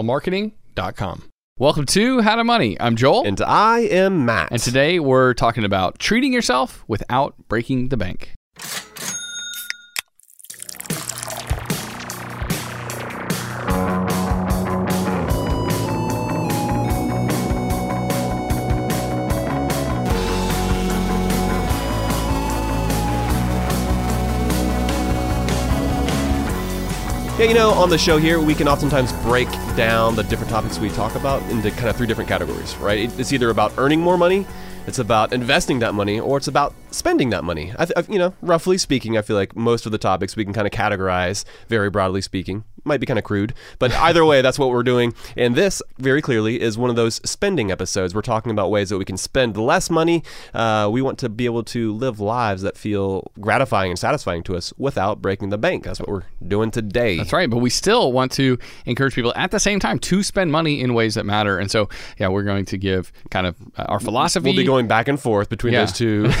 upswellmarketing.com. Welcome to How to Money. I'm Joel. And I am Matt. And today we're talking about treating yourself without breaking the bank. Yeah, you know, on the show here, we can oftentimes break down the different topics we talk about into kind of three different categories, right? It's either about earning more money, it's about investing that money, or it's about spending that money. I, th- you know, roughly speaking, I feel like most of the topics we can kind of categorize very broadly speaking. Might be kind of crude, but either way, that's what we're doing. And this, very clearly, is one of those spending episodes. We're talking about ways that we can spend less money. Uh, we want to be able to live lives that feel gratifying and satisfying to us without breaking the bank. That's what we're doing today. That's right. But we still want to encourage people at the same time to spend money in ways that matter. And so, yeah, we're going to give kind of uh, our philosophy. We'll be going back and forth between Yeah. those two,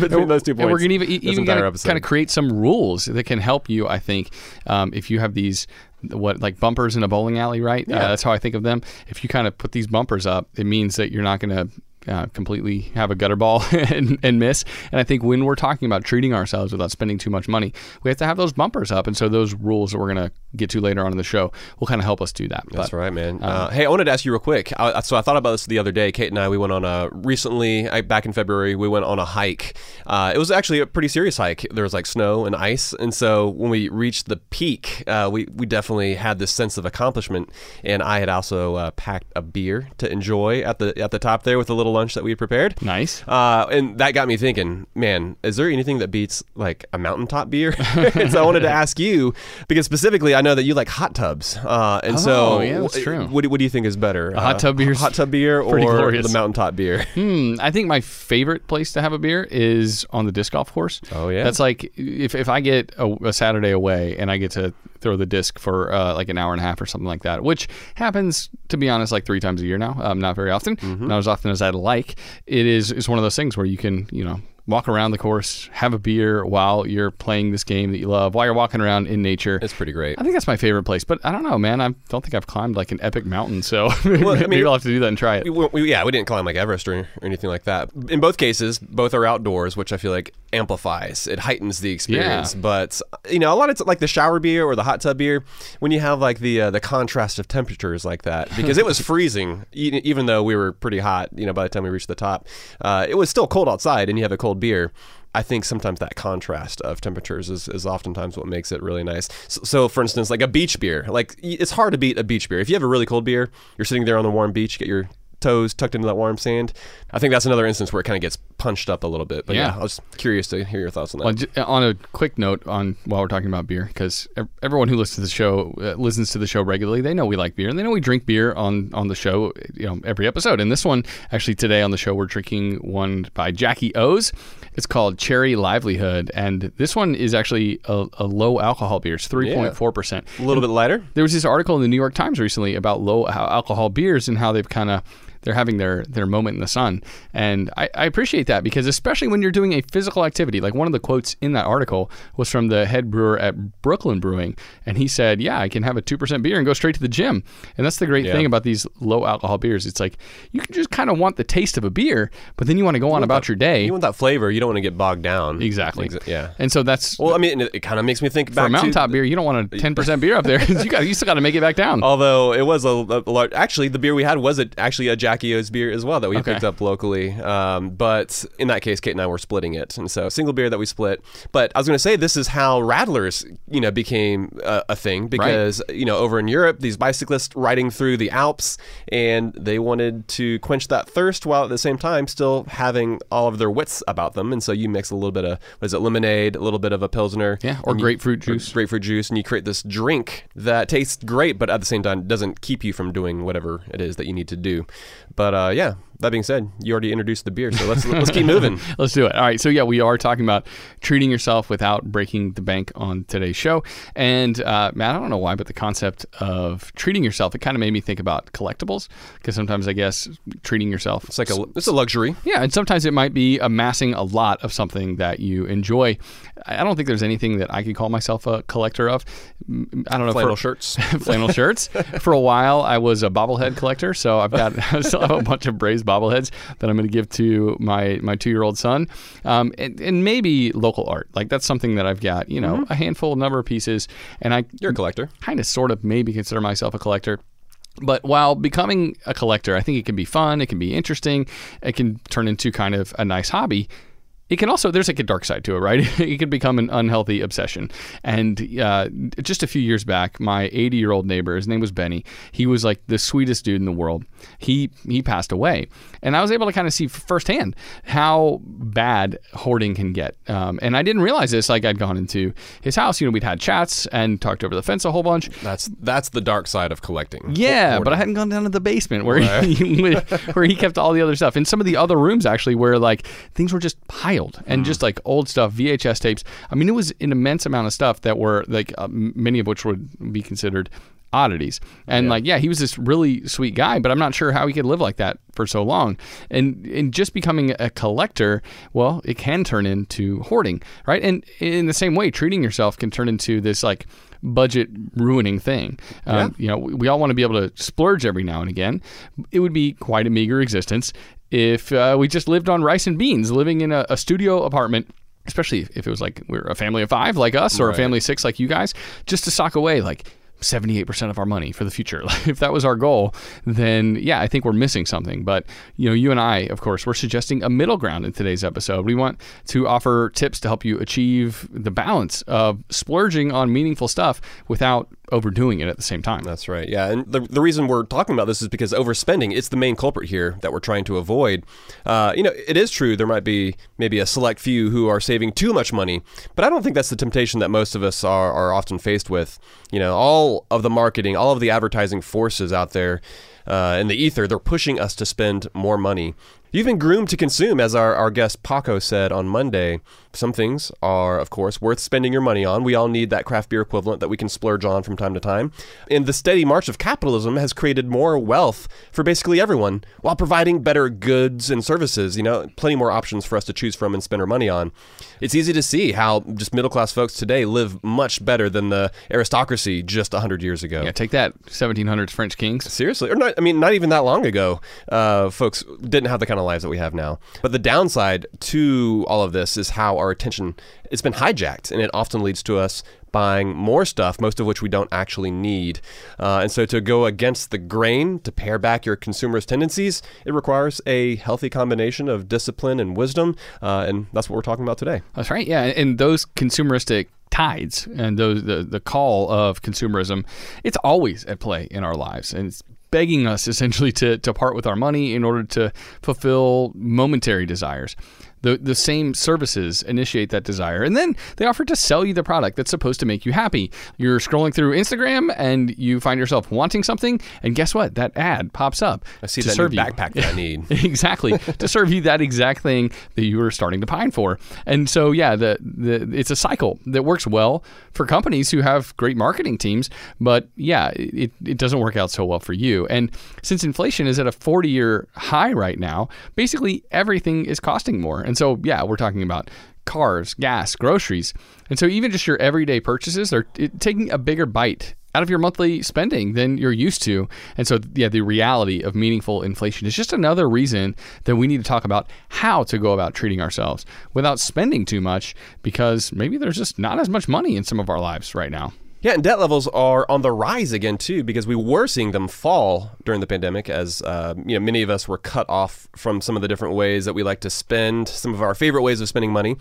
between those two points. And we're going to even, even entire gonna episode. kind of create some rules that can help you. I think um, if you have these what like bumpers in a bowling alley, right? Uh, that's how I think of them. If you kind of put these bumpers up, it means that you're not going to. Uh, completely have a gutter ball and, and miss. And I think when we're talking about treating ourselves without spending too much money, we have to have those bumpers up. And so those rules that we're going to get to later on in the show will kind of help us do that. That's right, man. uh, hey, I wanted to ask you real quick. I, so I thought about this the other day. Kate and I, we went on a recently I, back in February. We went on a hike. Uh, it was actually a pretty serious hike. There was like snow and ice, and so when we reached the peak, uh, we we definitely had this sense of accomplishment. And I had also uh, packed a beer to enjoy at the at the top there with a little lunch that we had prepared. Nice. Uh, and that got me thinking, man, is there anything that beats like a mountaintop beer? so I wanted to ask you because specifically, I know that you like hot tubs, uh, and so Oh, yeah, that's true. What, do- what do you think is better, a hot tub beer's hot tub beer, or glorious. the mountaintop beer? Hmm, I think my favorite place to have a beer is on the disc golf course. Oh, yeah? that's like if if I get a, a Saturday away and I get to throw the disc for uh, like an hour and a half or something like that, which happens to be honest like three times a year now, um, not very often, Mm-hmm. not as often as I'd like. It is is one of those things where you can you know walk around the course, have a beer while you're playing this game that you love, while you're walking around in nature. It's pretty great. I think that's my favorite place, but I don't know, man. I don't think I've climbed like an epic mountain, so I maybe mean- I'll have to do that and try it. We, we, yeah, we didn't climb like Everest or, or anything like that. In both cases, both are outdoors, which I feel like amplifies. It heightens the experience. Yeah. But you know, a lot of it's like the shower beer or the hot tub beer when you have like the uh, the contrast of temperatures like that because it was freezing e- even though we were pretty hot. You know, by the time we reached the top, uh, it was still cold outside, and you have a cold beer. I think sometimes that contrast of temperatures is, is oftentimes what makes it really nice. So, so, for instance, like a beach beer, like it's hard to beat a beach beer. If you have a really cold beer, you're sitting there on the warm beach, get your toes tucked into that warm sand. I think that's another instance where it kind of gets punched up a little bit. But yeah, Yeah. I was curious to hear your thoughts on that. Well, on a quick note, on while we're talking about beer, because everyone who listens to the show uh, listens to the show regularly. They know we like beer, and they know we drink beer on on the show, you know, every episode. And this one, actually, today on the show, we're drinking one by Jackie O's. It's called Cherry Livelihood, and this one is actually a, a low alcohol beer. It's three point four percent. a little bit lighter. There was this article in the New York Times recently about low alcohol beers and how they've kind of they're having their their moment in the sun, and I, I appreciate that because especially when you're doing a physical activity, like one of the quotes in that article was from the head brewer at Brooklyn Brewing, and he said, "Yeah, I can have a two percent beer and go straight to the gym," and that's the great Yeah. thing about these low alcohol beers. It's like you can just kind of want the taste of a beer, but then you want to go on about your day. You want that flavor. You don't want to get bogged down. exactly. Exa- yeah. And so that's Well, I mean, it, it kind of makes me think for a mountaintop to, beer. You don't want a ten percent beer up there. you got you still got to make it back down. Although it was a, a large, actually the beer we had was a, actually a Jackie O's beer as well that we Okay. picked up locally. Um, but in that case, Kate and I were splitting it, and so single beer that we split. But I was going to say this is how Radlers, you know, became a, a thing because you know over in Europe these bicyclists riding through the Alps and they wanted to quench that thirst while at the same time still having all of their wits about them, and so you mix a little bit of what is it lemonade, a little bit of a pilsner, Yeah, or and you- grapefruit or juice. grapefruit juice, and you create this drink that tastes great, but at the same time doesn't keep you from doing whatever it is that you need to do. But uh, yeah, that being said, you already introduced the beer, so let's let's keep moving. Let's do it. All right. So yeah, we are talking about treating yourself without breaking the bank on today's show. And uh, Matt, I don't know why, but the concept of treating yourself, it kind of made me think about collectibles because sometimes I guess treating yourself. It's like a it's a luxury. Yeah, and sometimes it might be amassing a lot of something that you enjoy. I don't think there's anything that I could call myself a collector of. I don't know. Flannel for- shirts. flannel shirts. For a while, I was a bobblehead collector, so I've got I still have a bunch of Braves bobbleheads that I'm going to give to my my two year old son, um, and, and maybe local art. Like that's something that I've got, you know, a handful, number of pieces, and I You're a collector. kind of sort of maybe consider myself a collector. But while becoming a collector, I think it can be fun, it can be interesting, it can turn into kind of a nice hobby. It can also, there's like a dark side to it, right? it can become an unhealthy obsession. And uh, just a few years back, my 80 year old neighbor, his name was Benny, he was like the sweetest dude in the world. He, he passed away. And I was able to kind of see firsthand how bad hoarding can get. Um, and I didn't realize this. Like I'd gone into his house, you know, we'd had chats and talked over the fence a whole bunch. That's that's the dark side of collecting. Yeah, Hoarding. but I hadn't gone down to the basement where he where he kept all the other stuff. In some of the other rooms, actually, where like things were just piled and just like old stuff, VHS tapes. I mean, it was an immense amount of stuff that were like uh, many of which would be considered oddities. And like, yeah, he was this really sweet guy, but I'm not sure how he could live like that for so long. And and just becoming a collector, well, it can turn into hoarding, right? And in the same way, treating yourself can turn into this like budget ruining thing. Um, You know, we we all want to be able to splurge every now and again. It would be quite a meager existence if uh, we just lived on rice and beans, living in a, a studio apartment. Especially if it was like we're a family of five like us, or a family of six like you guys, just to sock away like 78% of our money for the future. if that was our goal, then yeah, I think we're missing something. But, you know, you and I, of course, we're suggesting a middle ground in today's episode. We want to offer tips to help you achieve the balance of splurging on meaningful stuff without overdoing it at the same time. That's right. Yeah, and the, the reason we're talking about this is because overspending it's the main culprit here that we're trying to avoid. Uh, you know, it is true there might be maybe a select few who are saving too much money, but I don't think that's the temptation that most of us are are often faced with. You know, all of the marketing, all of the advertising forces out there uh, in the ether, they're pushing us to spend more money. You've been groomed to consume, as our, our guest Paco said on Monday. Some things are, of course, worth spending your money on. We all need that craft beer equivalent that we can splurge on from time to time. And the steady march of capitalism has created more wealth for basically everyone while providing better goods and services. You know, plenty more options for us to choose from and spend our money on. It's easy to see how just middle class folks today live much better than the aristocracy just 100 years ago. Yeah, take that, 1700s French kings. Seriously, or not? I mean, not even that long ago, uh, folks didn't have the kind of lives that we have now. But the downside to all of this is how our attention it's been hijacked, and it often leads to us buying more stuff, most of which we don't actually need. Uh, and so to go against the grain, to pare back your consumerist tendencies, it requires a healthy combination of discipline and wisdom. Uh, and that's what we're talking about today. That's right. Yeah. And those consumeristic tides and those the, the call of consumerism, it's always at play in our lives. And it's begging us essentially to, to part with our money in order to fulfill momentary desires the, the same services initiate that desire. And then they offer to sell you the product that's supposed to make you happy. You're scrolling through Instagram and you find yourself wanting something, and guess what? That ad pops up. I see that new backpack that I need. exactly. to serve you that exact thing that you were starting to pine for. And so, yeah, the, the, it's a cycle that works well for companies who have great marketing teams, but yeah, it, it doesn't work out so well for you. And since inflation is at a 40 year high right now, basically everything is costing more. And so, yeah, we're talking about cars, gas, groceries. And so, even just your everyday purchases are taking a bigger bite out of your monthly spending than you're used to. And so, yeah, the reality of meaningful inflation is just another reason that we need to talk about how to go about treating ourselves without spending too much because maybe there's just not as much money in some of our lives right now. Yeah, and debt levels are on the rise again too, because we were seeing them fall during the pandemic, as uh, you know, many of us were cut off from some of the different ways that we like to spend, some of our favorite ways of spending money,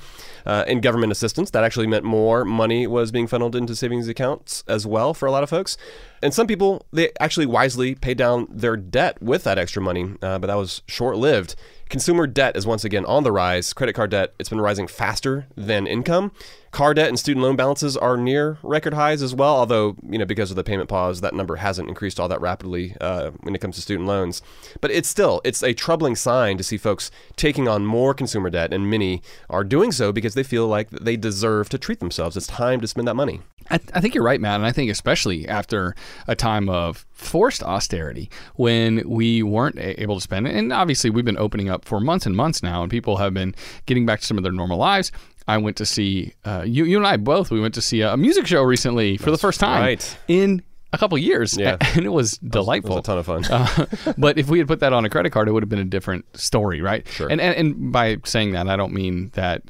uh, in government assistance. That actually meant more money was being funneled into savings accounts as well for a lot of folks. And some people they actually wisely paid down their debt with that extra money, uh, but that was short lived. Consumer debt is once again on the rise. Credit card debt, it's been rising faster than income. Car debt and student loan balances are near record highs as well, although, you know, because of the payment pause, that number hasn't increased all that rapidly uh, when it comes to student loans. But it's still, it's a troubling sign to see folks taking on more consumer debt, and many are doing so because they feel like they deserve to treat themselves. It's time to spend that money. I, th- I think you're right, Matt. And I think especially after a time of forced austerity when we weren't able to spend. it. And obviously, we've been opening up for months and months now, and people have been getting back to some of their normal lives. I went to see uh, you. You and I both. We went to see a, music show recently for That's the first time right. in a couple years, yeah. and it was delightful. It was, a ton of fun. uh, but if we had put that on a credit card, it would have been a different story, right? Sure. And and, and by saying that, I don't mean that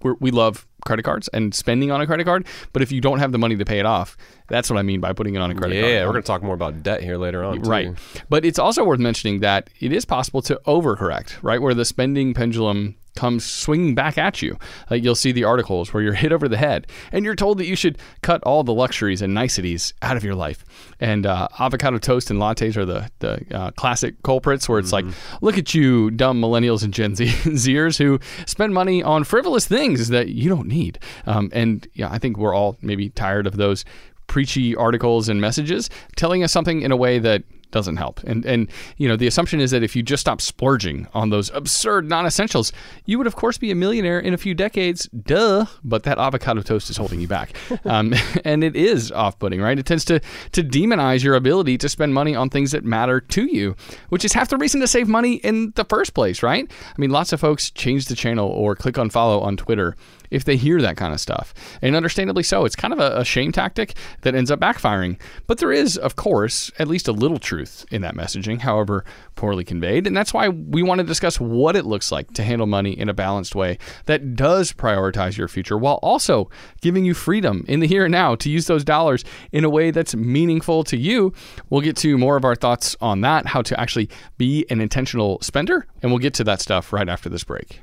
we love credit cards and spending on a credit card. But if you don't have the money to pay it off, that's what I mean by putting it on a credit yeah, card. Yeah, we're going to talk more about debt here later on. Too. Right. But it's also worth mentioning that it is possible to overcorrect, right? Where the spending pendulum comes swinging back at you. Like you'll see the articles where you're hit over the head and you're told that you should cut all the luxuries and niceties out of your life. And uh, avocado toast and lattes are the, the uh, classic culprits where it's mm-hmm. like, look at you, dumb millennials and Gen Z- Zers who spend money on frivolous things that you don't need. Um, and yeah, I think we're all maybe tired of those preachy articles and messages telling us something in a way that doesn't help. And and you know the assumption is that if you just stop splurging on those absurd non-essentials, you would of course be a millionaire in a few decades. Duh. But that avocado toast is holding you back, um, and it is off-putting, right? It tends to to demonize your ability to spend money on things that matter to you, which is half the reason to save money in the first place, right? I mean, lots of folks change the channel or click on follow on Twitter if they hear that kind of stuff. And understandably so. It's kind of a, a shame tactic that ends up backfiring. But there is, of course, at least a little truth in that messaging, however poorly conveyed. And that's why we want to discuss what it looks like to handle money in a balanced way that does prioritize your future while also giving you freedom in the here and now to use those dollars in a way that's meaningful to you. We'll get to more of our thoughts on that, how to actually be an intentional spender, and we'll get to that stuff right after this break.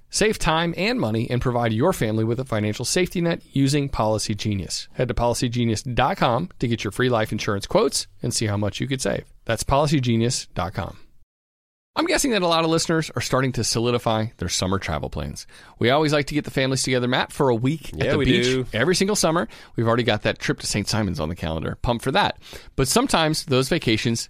Save time and money and provide your family with a financial safety net using Policy Genius. Head to policygenius.com to get your free life insurance quotes and see how much you could save. That's policygenius.com. I'm guessing that a lot of listeners are starting to solidify their summer travel plans. We always like to get the families together, Matt, for a week Yeah, at the we beach do. every single summer. We've already got that trip to St. Simon's on the calendar. Pumped for that. But sometimes those vacations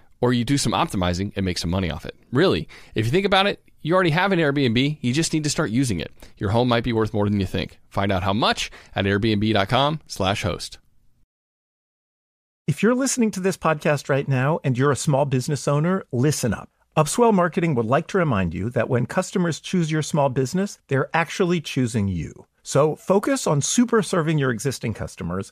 or you do some optimizing and make some money off it. Really, if you think about it, you already have an Airbnb, you just need to start using it. Your home might be worth more than you think. Find out how much at airbnb.com/host. If you're listening to this podcast right now and you're a small business owner, listen up. Upswell Marketing would like to remind you that when customers choose your small business, they're actually choosing you. So focus on super serving your existing customers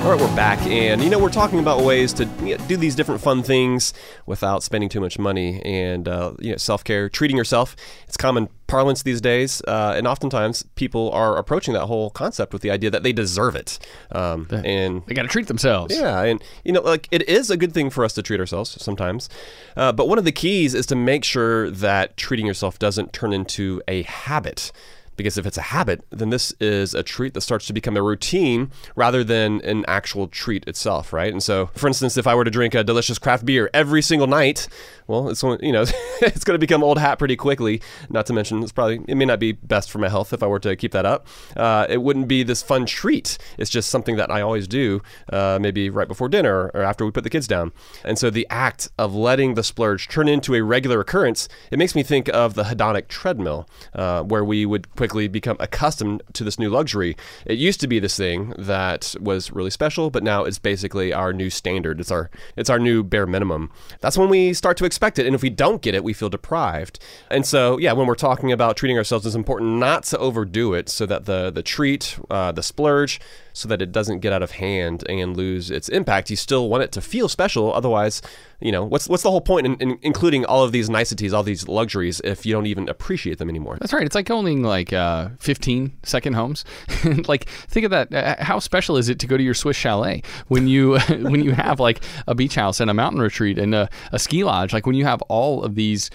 All right, we're back, and you know we're talking about ways to you know, do these different fun things without spending too much money, and uh, you know self care, treating yourself. It's common parlance these days, uh, and oftentimes people are approaching that whole concept with the idea that they deserve it, um, and They got to treat themselves. yeah, and you know, like it is a good thing for us to treat ourselves sometimes, uh, but one of the keys is to make sure that treating yourself doesn't turn into a habit. Because if it's a habit, then this is a treat that starts to become a routine rather than an actual treat itself, right? And so, for instance, if I were to drink a delicious craft beer every single night, well, it's you know it's going to become old hat pretty quickly. Not to mention, it's probably it may not be best for my health if I were to keep that up. Uh, it wouldn't be this fun treat. It's just something that I always do, uh, maybe right before dinner or after we put the kids down. And so the act of letting the splurge turn into a regular occurrence, it makes me think of the hedonic treadmill, uh, where we would quickly become accustomed to this new luxury. It used to be this thing that was really special, but now it's basically our new standard. It's our it's our new bare minimum. That's when we start to expect it, and if we don't get it, we feel deprived. And so, yeah, when we're talking about treating ourselves, it's important not to overdo it, so that the the treat, uh, the splurge, so that it doesn't get out of hand and lose its impact. You still want it to feel special, otherwise, you know, what's what's the whole point in, in including all of these niceties, all these luxuries, if you don't even appreciate them anymore? That's right. It's like owning like uh, 15 second homes. like think of that. Uh, how special is it to go to your Swiss chalet when you when you have like a beach house and a mountain retreat and a, a ski lodge? Like when you have all of these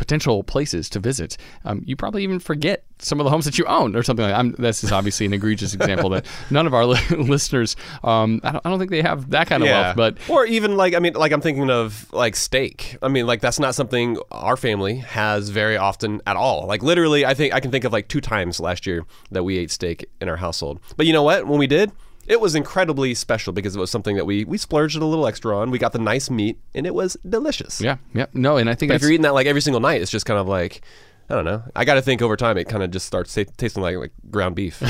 potential places to visit, um, you probably even forget some of the homes that you own or something like that. I'm, this is obviously an egregious example that none of our li- listeners, um, I, don't, I don't think they have that kind of wealth, but or even like I mean, like I'm thinking of like steak. I mean, like that's not something our family has very often at all. Like literally, I think I can think of like two times last year that we ate steak in our household. But you know what? When we did, it was incredibly special because it was something that we we splurged a little extra on. We got the nice meat, and it was delicious. yeah, yeah, no, and I think if you're eating that like every single night, it's just kind of like I don't know. I got to think over time, it kind of just starts ta- tasting like like ground beef.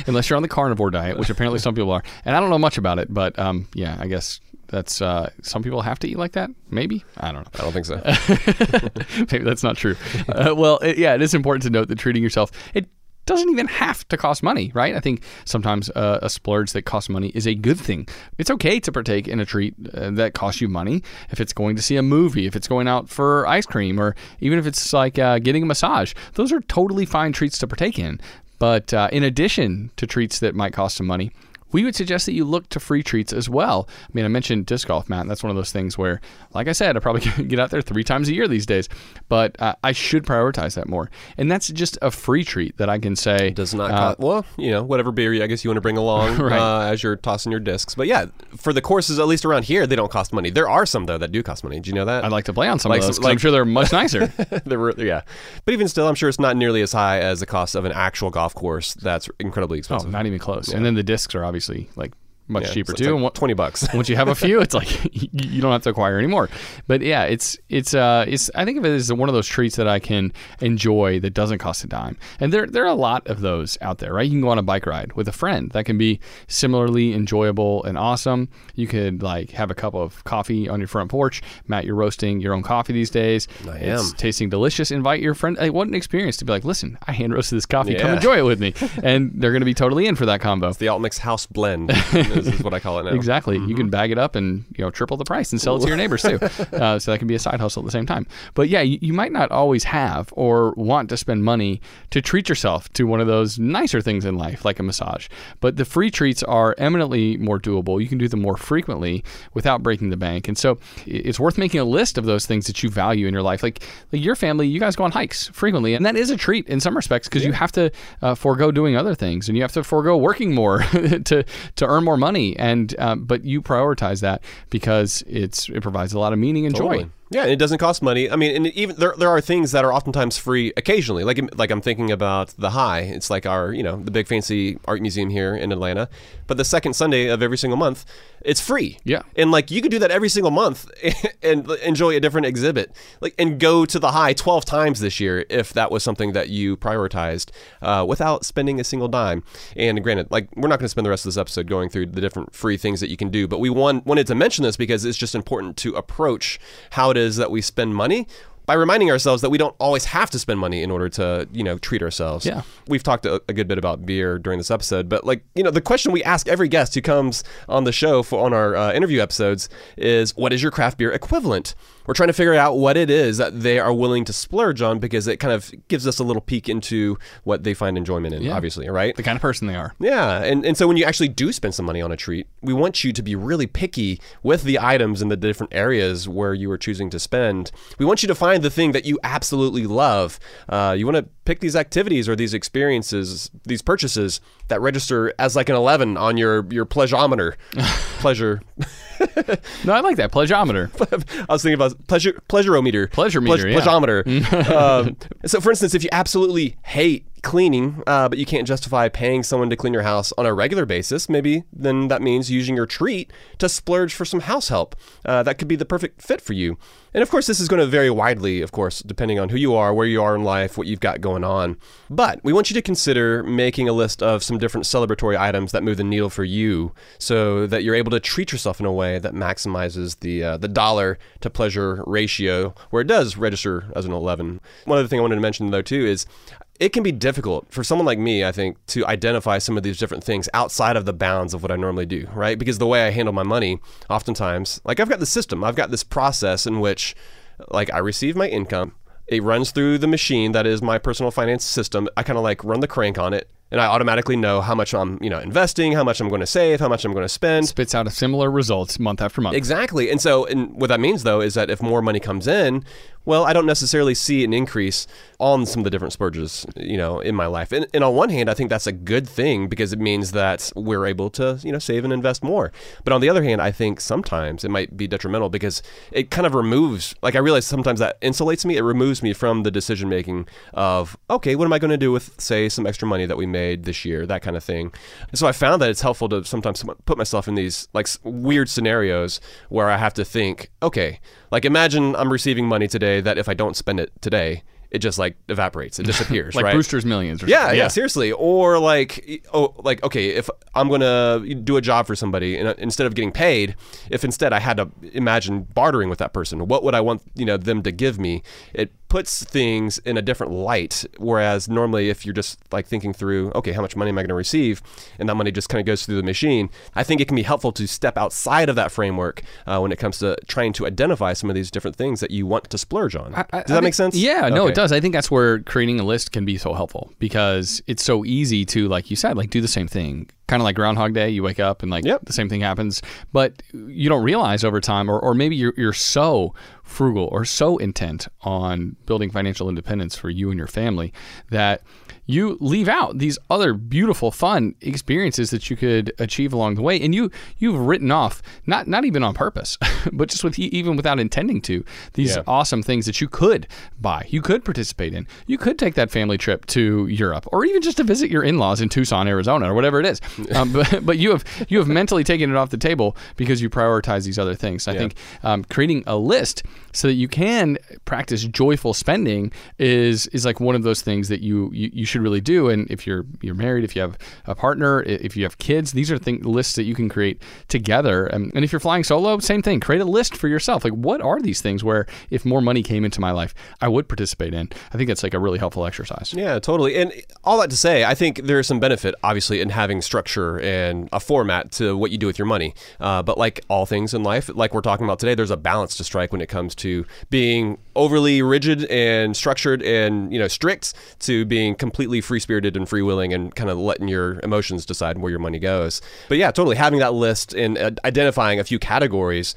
unless you're on the carnivore diet, which apparently some people are. And I don't know much about it, but um, yeah, I guess that's uh, some people have to eat like that. Maybe I don't know. I don't think so. Maybe that's not true. Uh, well, it, yeah, it is important to note that treating yourself it doesn't even have to cost money, right? I think sometimes uh, a splurge that costs money is a good thing. It's okay to partake in a treat uh, that costs you money if it's going to see a movie, if it's going out for ice cream, or even if it's like uh, getting a massage. Those are totally fine treats to partake in. But uh, in addition to treats that might cost some money, we would suggest that you look to free treats as well. I mean, I mentioned disc golf, Matt. That's one of those things where, like I said, I probably get out there three times a year these days, but uh, I should prioritize that more. And that's just a free treat that I can say Does not uh, cost, well, you know, whatever beer I guess you want to bring along Right. uh, as you're tossing your discs. But yeah, for the courses, at least around here, they don't cost money. There are some though that do cost money. Do you know that? I'd like to play on some Like of those. some- 'cause I'm sure they're much nicer. There were- yeah, but even still, I'm sure it's not nearly as high as the cost of an actual golf course. That's incredibly expensive. oh, expensive. not even close. And then the discs are obviously like much Yeah, cheaper it's too. like and Twenty bucks. once you have a few, it's like you don't have to acquire anymore. But yeah, it's it's uh it's I think of it as one of those treats that I can enjoy that doesn't cost a dime. And there there are a lot of those out there, right? You can go on a bike ride with a friend that can be similarly enjoyable and awesome. You could like have a cup of coffee on your front porch. Matt, you're roasting your own coffee these days. I It's am. tasting delicious. Invite your friend. What an experience to be like, listen, I hand roasted this coffee. Come enjoy it with me. And they're going to be totally in for that combo. the Altmix House Blend is, is what I call it now. Exactly. You Mm-hmm. can bag it up and you know triple the price and sell it to your neighbors too. Uh, so that can be a side hustle at the same time. But yeah, you, you might not always have or want to spend money to treat yourself to one of those nicer things in life, like a massage. But the free treats are eminently more doable. You can do them more frequently without breaking the bank. And so it's worth making a list of those things that you value in your life. Like, like your family, you guys go on hikes frequently, and that is a treat in some respects because you have to uh, forego doing other things and you have to forego working more to to earn more money. And um, but you prioritize that because it's it provides a lot of meaning and joy. Yeah, and it doesn't cost money. I mean, and even there, there are things that are oftentimes free occasionally. Like like I'm thinking about the High. It's like our you know the big fancy art museum here in Atlanta. But the second Sunday of every single month, it's free. Yeah. and like you could do that every single month and enjoy a different exhibit. Like and go to the High 12 times this year if that was something that you prioritized uh, without spending a single dime. And granted, like we're not going to spend the rest of this episode going through the different free things that you can do, but we want, wanted to mention this because it's just important to approach how it is that we spend money by reminding ourselves that we don't always have to spend money in order to, you know, treat ourselves. Yeah. We've talked a, a good bit about beer during this episode, but like, you know, the question we ask every guest who comes on the show for on our uh, interview episodes is what is your craft beer equivalent? We're trying to figure out what it is that they are willing to splurge on because it kind of gives us a little peek into what they find enjoyment in, Yeah. obviously, right? The kind of person they are. Yeah, and, and so when you actually do spend some money on a treat, we want you to be really picky with the items in the different areas where you are choosing to spend. We want you to find the thing that you absolutely love. Uh, you want to pick these activities or these experiences, these purchases that register as like an 11 on your, your pleasureometer. Pleasure. No, I like that pleasureometer. I was thinking about pleasure pleasureometer. Pleasure meter, yeah. Pleasureometer. um, so, for instance, if you absolutely hate cleaning, uh, but you can't justify paying someone to clean your house on a regular basis, maybe then that means using your treat to splurge for some house help. Uh, that could be the perfect fit for you. And of course, this is going to vary widely, of course, depending on who you are, where you are in life, what you've got going on. But we want you to consider making a list of some different celebratory items that move the needle for you so that you're able to treat yourself in a way that maximizes the, uh, the dollar to pleasure ratio, where it does register as an 11. One other thing I wanted to mention, though, too, is it can be difficult for someone like me, I think, to identify some of these different things outside of the bounds of what I normally do, right? Because the way I handle my money, oftentimes, like I've got the system, I've got this process in which, like, I receive my income, it runs through the machine that is my personal finance system. I kind of like run the crank on it. And I automatically know how much I'm, you know, investing, how much I'm going to save, how much I'm going to spend. Spits out a similar results month after month. Exactly. And so, and what that means though is that if more money comes in, well, I don't necessarily see an increase on some of the different splurges, you know, in my life. And, and on one hand, I think that's a good thing because it means that we're able to, you know, save and invest more. But on the other hand, I think sometimes it might be detrimental because it kind of removes, like I realize sometimes that insulates me. It removes me from the decision making of, okay, what am I going to do with, say, some extra money that we made this year, that kind of thing. And so I found that it's helpful to sometimes put myself in these like weird scenarios where I have to think, okay, like imagine I'm receiving money today that if I don't spend it today, it just like evaporates. It disappears. like right? Brewster's Millions. Yeah, yeah, yeah, seriously. Or like, oh, like okay, if I'm gonna do a job for somebody, and instead of getting paid, if instead I had to imagine bartering with that person, what would I want you know them to give me? It puts things in a different light. Whereas normally, if you're just like thinking through, okay, how much money am I going to receive, and that money just kind of goes through the machine, I think it can be helpful to step outside of that framework uh, when it comes to trying to identify some of these different things that you want to splurge on. I, I, does that I make sense? Yeah, okay. no, it does. I think that's where creating a list can be so helpful because it's so easy to, like you said, like do the same thing kind of like Groundhog Day. You wake up and like yep. the same thing happens, but you don't realize over time, or, or maybe you're, you're so frugal or so intent on building financial independence for you and your family that you leave out these other beautiful, fun experiences that you could achieve along the way, and you you've written off not not even on purpose, but just with even without intending to these yeah. awesome things that you could buy, you could participate in, you could take that family trip to Europe, or even just to visit your in-laws in Tucson, Arizona, or whatever it is. Um, but but you have you have mentally taken it off the table because you prioritize these other things. I yeah. think um, creating a list so that you can practice joyful spending is is like one of those things that you you, you should really do. And if you're you're married, if you have a partner, if you have kids, these are things lists that you can create together. And, and if you're flying solo, same thing. Create a list for yourself. Like what are these things where if more money came into my life, I would participate in. I think that's like a really helpful exercise. Yeah, totally. And all that to say, I think there's some benefit, obviously, in having structure and a format to what you do with your money. Uh, but like all things in life, like we're talking about today, there's a balance to strike when it comes to being overly rigid and structured and you know strict to being completely free spirited and free willing and kind of letting your emotions decide where your money goes. But yeah, totally having that list and uh, identifying a few categories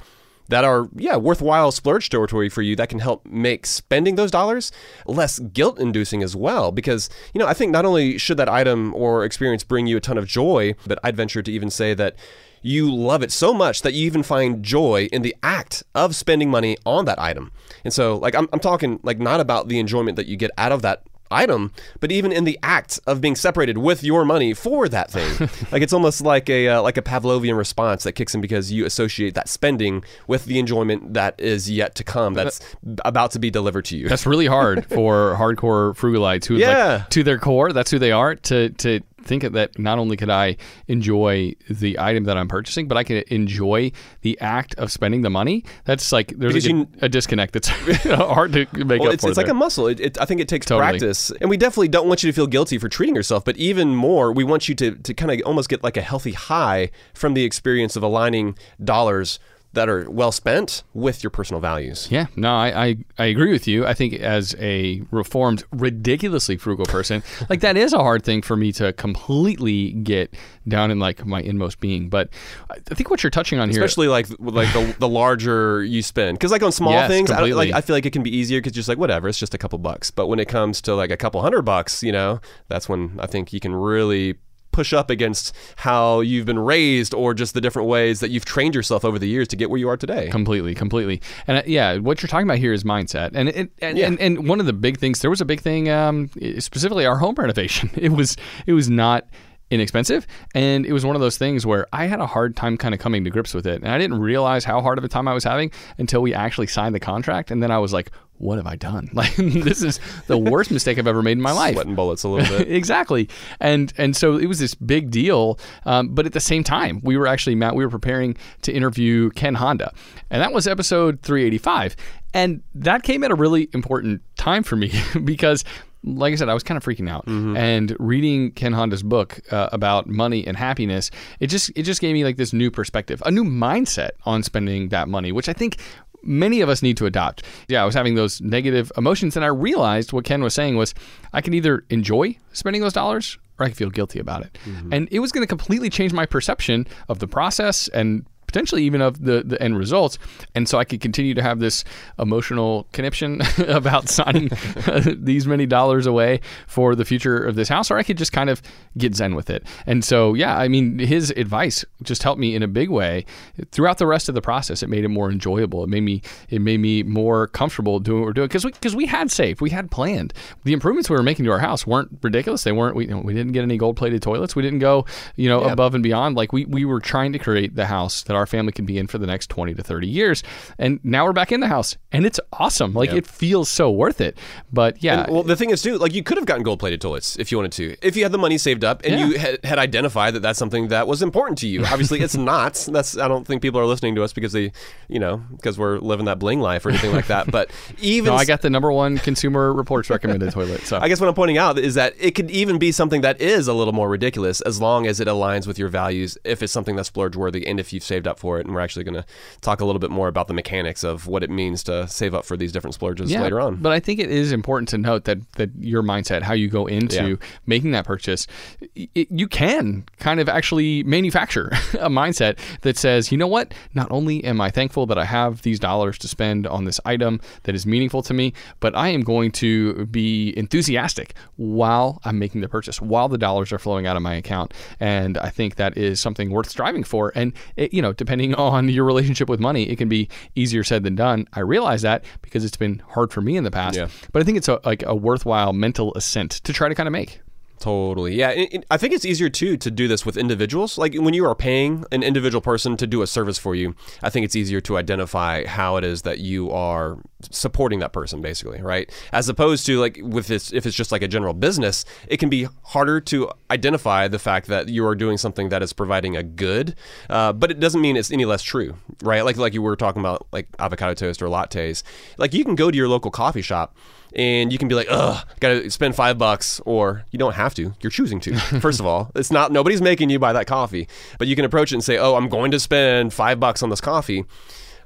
that are yeah worthwhile splurge territory for you that can help make spending those dollars less guilt inducing as well because you know I think not only should that item or experience bring you a ton of joy but I'd venture to even say that you love it so much that you even find joy in the act of spending money on that item. And so, like, I'm, I'm talking like not about the enjoyment that you get out of that item, but even in the act of being separated with your money for that thing. like it's almost like a uh, like a Pavlovian response that kicks in because you associate that spending with the enjoyment that is yet to come, that's about to be delivered to you. That's really hard for hardcore frugalites who yeah. like to their core, that's who they are to to think that not only could I enjoy the item that I'm purchasing, but I can enjoy the act of spending the money. That's like there's a, you, a, disconnect that's hard to make well, up it's, for. It's like a muscle. It, it, I think it takes totally. practice, and we definitely don't want you to feel guilty for treating yourself. But even more, we want you to to kind of almost get like a healthy high from the experience of aligning dollars that are well spent with your personal values. Yeah, no, I, I, I, agree with you. I think as a reformed, ridiculously frugal person, like that is a hard thing for me to completely get down in like my inmost being. But I think what you're touching on here, especially like like the, the larger you spend, because like on small yes, things, I, like I feel like it can be easier because just like whatever, it's just a couple bucks. But when it comes to like a couple hundred bucks, you know, that's when I think you can really push up against how you've been raised or just the different ways that you've trained yourself over the years to get where you are today. Completely, completely. And uh, yeah, what you're talking about here is mindset. And it, and, yeah. and, and one of the big things, there was a big thing, um, specifically our home renovation. It was it was not inexpensive. And it was one of those things where I had a hard time kind of coming to grips with it. And I didn't realize how hard of a time I was having until we actually signed the contract. And then I was like, what have I done? Like this is the worst mistake I've ever made in my life. Sweating bullets a little bit. exactly. And and so it was this big deal. Um, but at the same time, we were actually Matt. We were preparing to interview Ken Honda, and that was episode 385. And that came at a really important time for me because like I said, I was kind of freaking out, mm-hmm. and reading Ken Honda's book uh, about money and happiness, it just it just gave me like this new perspective, a new mindset on spending that money, which I think many of us need to adopt. Yeah, I was having those negative emotions, and I realized what Ken was saying was I can either enjoy spending those dollars or I can feel guilty about it. Mm-hmm. And it was going to completely change my perception of the process and potentially even of the, the end results. And so I could continue to have this emotional conniption about signing these many dollars away for the future of this house, or I could just kind of get zen with it. And so, yeah, I mean, his advice just helped me in a big way throughout the rest of the process. It made it more enjoyable. It made me it made me more comfortable doing what we're doing because we because we had saved, we had planned. The improvements we were making to our house weren't ridiculous. They weren't. We, you know, we didn't get any gold plated toilets. We didn't go you know above and beyond. Like we we were trying to create the house that our family can be in for the next twenty to thirty years. And now we're back in the house, and it's awesome. Like it feels so worth it. But yeah, Well, the thing is, too, like you could have gotten gold plated toilets if you wanted to, if you had the money saved up and Yeah. you had, had identified that that's something that was important to you. Obviously, it's not. That's I don't think people are listening to us because they, you know, because we're living that bling life or anything like that. But even no, I got the number one Consumer Reports recommended toilet. So I guess what I'm pointing out is that it could even be something that is a little more ridiculous as long as it aligns with your values. If it's something that's splurge worthy and if you've saved up for it, and we're actually going to talk a little bit more about the mechanics of what it means to save up for these different splurges later on. But I think it is important to note that that your mindset, how you go into Yeah. making that purchase, it, you can kind of actually manufacture a mindset that says, you know what? Not only am I thankful that I have these dollars to spend on this item that is meaningful to me, but I am going to be enthusiastic while I'm making the purchase, while the dollars are flowing out of my account. And I think that is something worth striving for. And it, you know, depending on your relationship with money, it can be easier said than done. I realize that because it's been hard for me in the past. Yeah. But I think it's a, like a worthwhile mental ascent to try to kind of make. Totally. Yeah. I think it's easier too to do this with individuals. Like when you are paying an individual person to do a service for you, I think it's easier to identify how it is that you are supporting that person, basically, right? As opposed to like with this, if it's just like a general business, it can be harder to identify the fact that you are doing something that is providing a good, uh, but it doesn't mean it's any less true, right? Like like you were talking about like avocado toast or lattes. Like you can go to your local coffee shop and you can be like, ugh, gotta spend five bucks, or you don't have to. You're choosing to. First of all, it's not nobody's making you buy that coffee, but you can approach it and say, oh, I'm going to spend five bucks on this coffee.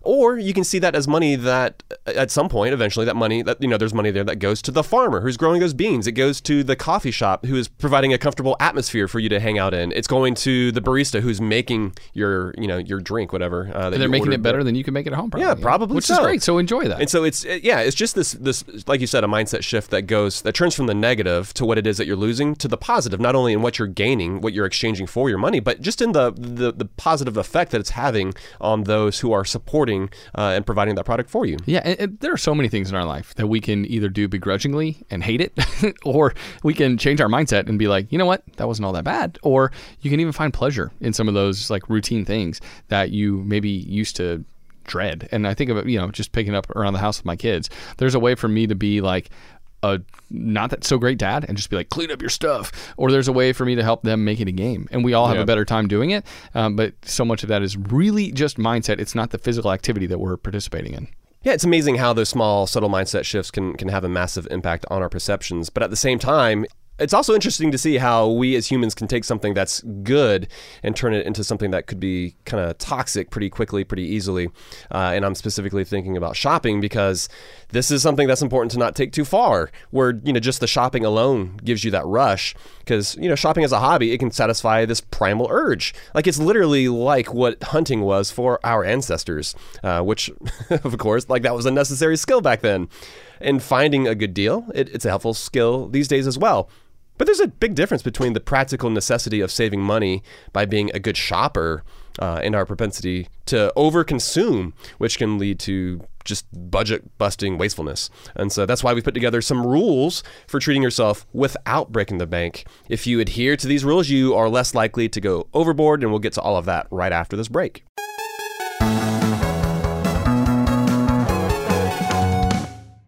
Or you can see that as money that uh, at some point, eventually, that money that you know, there's money there that goes to the farmer who's growing those beans. It goes to the coffee shop who is providing a comfortable atmosphere for you to hang out in. It's going to the barista who's making your you know your drink, whatever. Uh, And they're making ordered it better than you can make it at home. Probably, Yeah, probably Which is great. So enjoy that. And so it's yeah, it's just this this like you said, a mindset shift that goes that turns from the negative to what it is that you're losing to the positive, not only in what you're gaining, what you're exchanging for your money, but just in the the, the positive effect that it's having on those who are supporting uh, and providing that product for you. Yeah, and, and there are so many things in our life that we can either do begrudgingly and hate it, or we can change our mindset and be like, you know what, that wasn't all that bad. Or you can even find pleasure in some of those like routine things that you maybe used to dread. And I think about, you know, just picking up around the house with my kids. There's a way for me to be like, a not that so great dad and just be like clean up your stuff or there's a way for me to help them make it a game and we all have Yeah. a better time doing it um, but so much of that is really just mindset it's not the physical activity that we're participating in Yeah, it's amazing how those small, subtle mindset shifts can can have a massive impact on our perceptions. But at the same time, it's also interesting to see how we as humans can take something that's good and turn it into something that could be kind of toxic pretty quickly, pretty easily. Uh, and I'm specifically thinking about shopping because this is something that's important to not take too far. Where you know just the shopping alone gives you that rush because you know shopping as a hobby it can satisfy this primal urge. Like it's literally like what hunting was for our ancestors, uh, which of course like that was a necessary skill back then. And finding a good deal, it, it's a helpful skill these days as well. But there's a big difference between the practical necessity of saving money by being a good shopper uh, and our propensity to overconsume, which can lead to just budget busting wastefulness. And so that's why we put together some rules for treating yourself without breaking the bank. If you adhere to these rules, you are less likely to go overboard, and we'll get to all of that right after this break.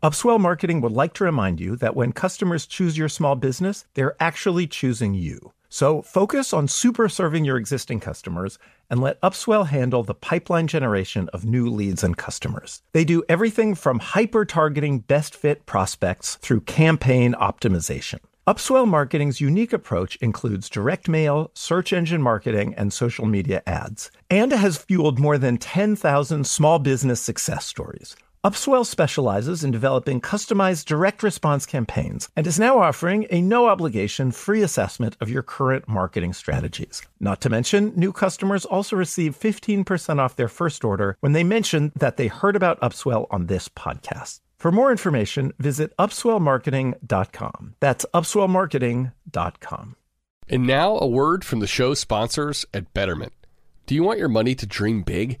Upswell Marketing would like to remind you that when customers choose your small business, they're actually choosing you. So focus on super serving your existing customers and let Upswell handle the pipeline generation of new leads and customers. They do everything from hyper targeting best fit prospects through campaign optimization. Upswell Marketing's unique approach includes direct mail, search engine marketing, and social media ads, and has fueled more than 10,000 small business success stories. Upswell specializes in developing customized direct response campaigns and is now offering a no obligation free assessment of your current marketing strategies. Not to mention, new customers also receive 15% off their first order when they mention that they heard about Upswell on this podcast. For more information, visit upswellmarketing.com. That's upswellmarketing.com. And now a word from the show sponsors at Betterment. Do you want your money to dream big?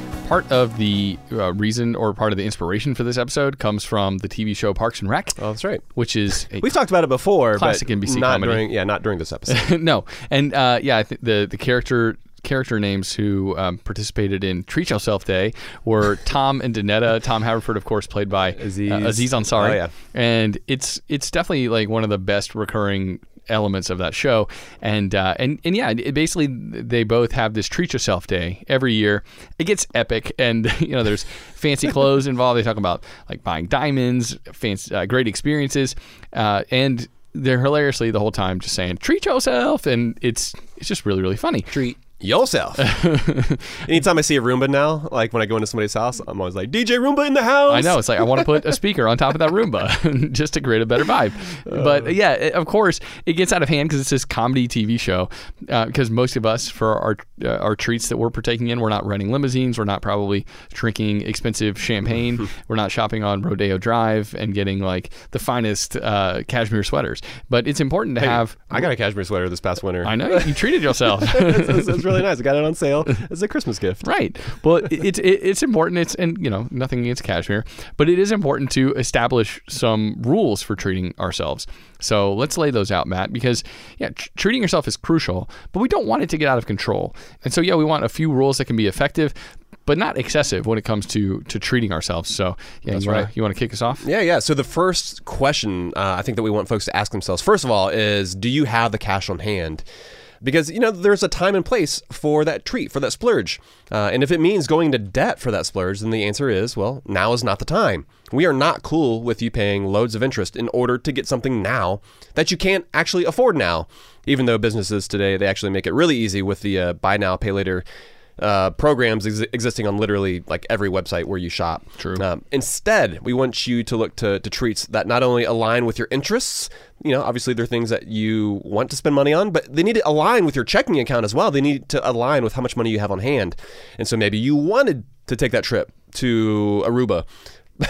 part of the uh, reason or part of the inspiration for this episode comes from the TV show Parks and Rec, Oh, that's right. which is a We've talked about it before, Classic but NBC not comedy. during yeah, not during this episode. no, and uh, yeah, I think the the character character names who um, participated in Treat Yourself Day were Tom and Danetta. Tom Haverford, of course, played by Aziz. uh, Aziz Ansari. Oh, yeah. and it's it's definitely like one of the best recurring elements of that show. And uh, and and yeah it basically they both have this treat yourself day every year. It gets epic. And you know there's fancy clothes involved. They talk about like buying diamonds fancy uh, great experiences. Uh, and they're hilariously the whole time just saying treat yourself. And it's it's just really really funny. Treat yourself. Anytime I see a Roomba now, like when I go into somebody's house, I'm always like, DJ Roomba in the house. I know. It's like I want to put a speaker on top of that Roomba just to create a better vibe. But yeah, it- of course, it gets out of hand because it's this comedy TV show. Because most of us, for our uh, our treats that we're partaking in, we're not running limousines. We're not probably drinking expensive champagne. we're not shopping on Rodeo Drive and getting like the finest uh, cashmere sweaters. But it's important to have. I got a cashmere sweater this past winter. I know you treated yourself. it's, it's- it's really nice. I got it on sale as a Christmas gift. Right. Well, it's it, it's important. It's and you know nothing against cashmere, but it is important to establish some rules for treating ourselves. So let's lay those out, Matt, because yeah, tr- treating yourself is crucial, but we don't want it to get out of control. And so yeah, we want a few rules that can be effective. But not excessive when it comes to to treating ourselves. So yeah, That's you wanna, right. you want to kick us off? Yeah, yeah. So the first question uh, I think that we want folks to ask themselves, first of all, is do you have the cash on hand? Because you know there's a time and place for that treat, for that splurge. Uh, and if it means going into debt for that splurge, then the answer is well, now is not the time. We are not cool with you paying loads of interest in order to get something now that you can't actually afford now. Even though businesses today they actually make it really easy with the uh, buy now pay later uh, programs ex- existing on literally like every website where you shop. True. Um, instead, we want you to look to, to treats that not only align with your interests, you know, obviously they're things that you want to spend money on, but they need to align with your checking account as well. They need to align with how much money you have on hand. And so maybe you wanted to take that trip to Aruba.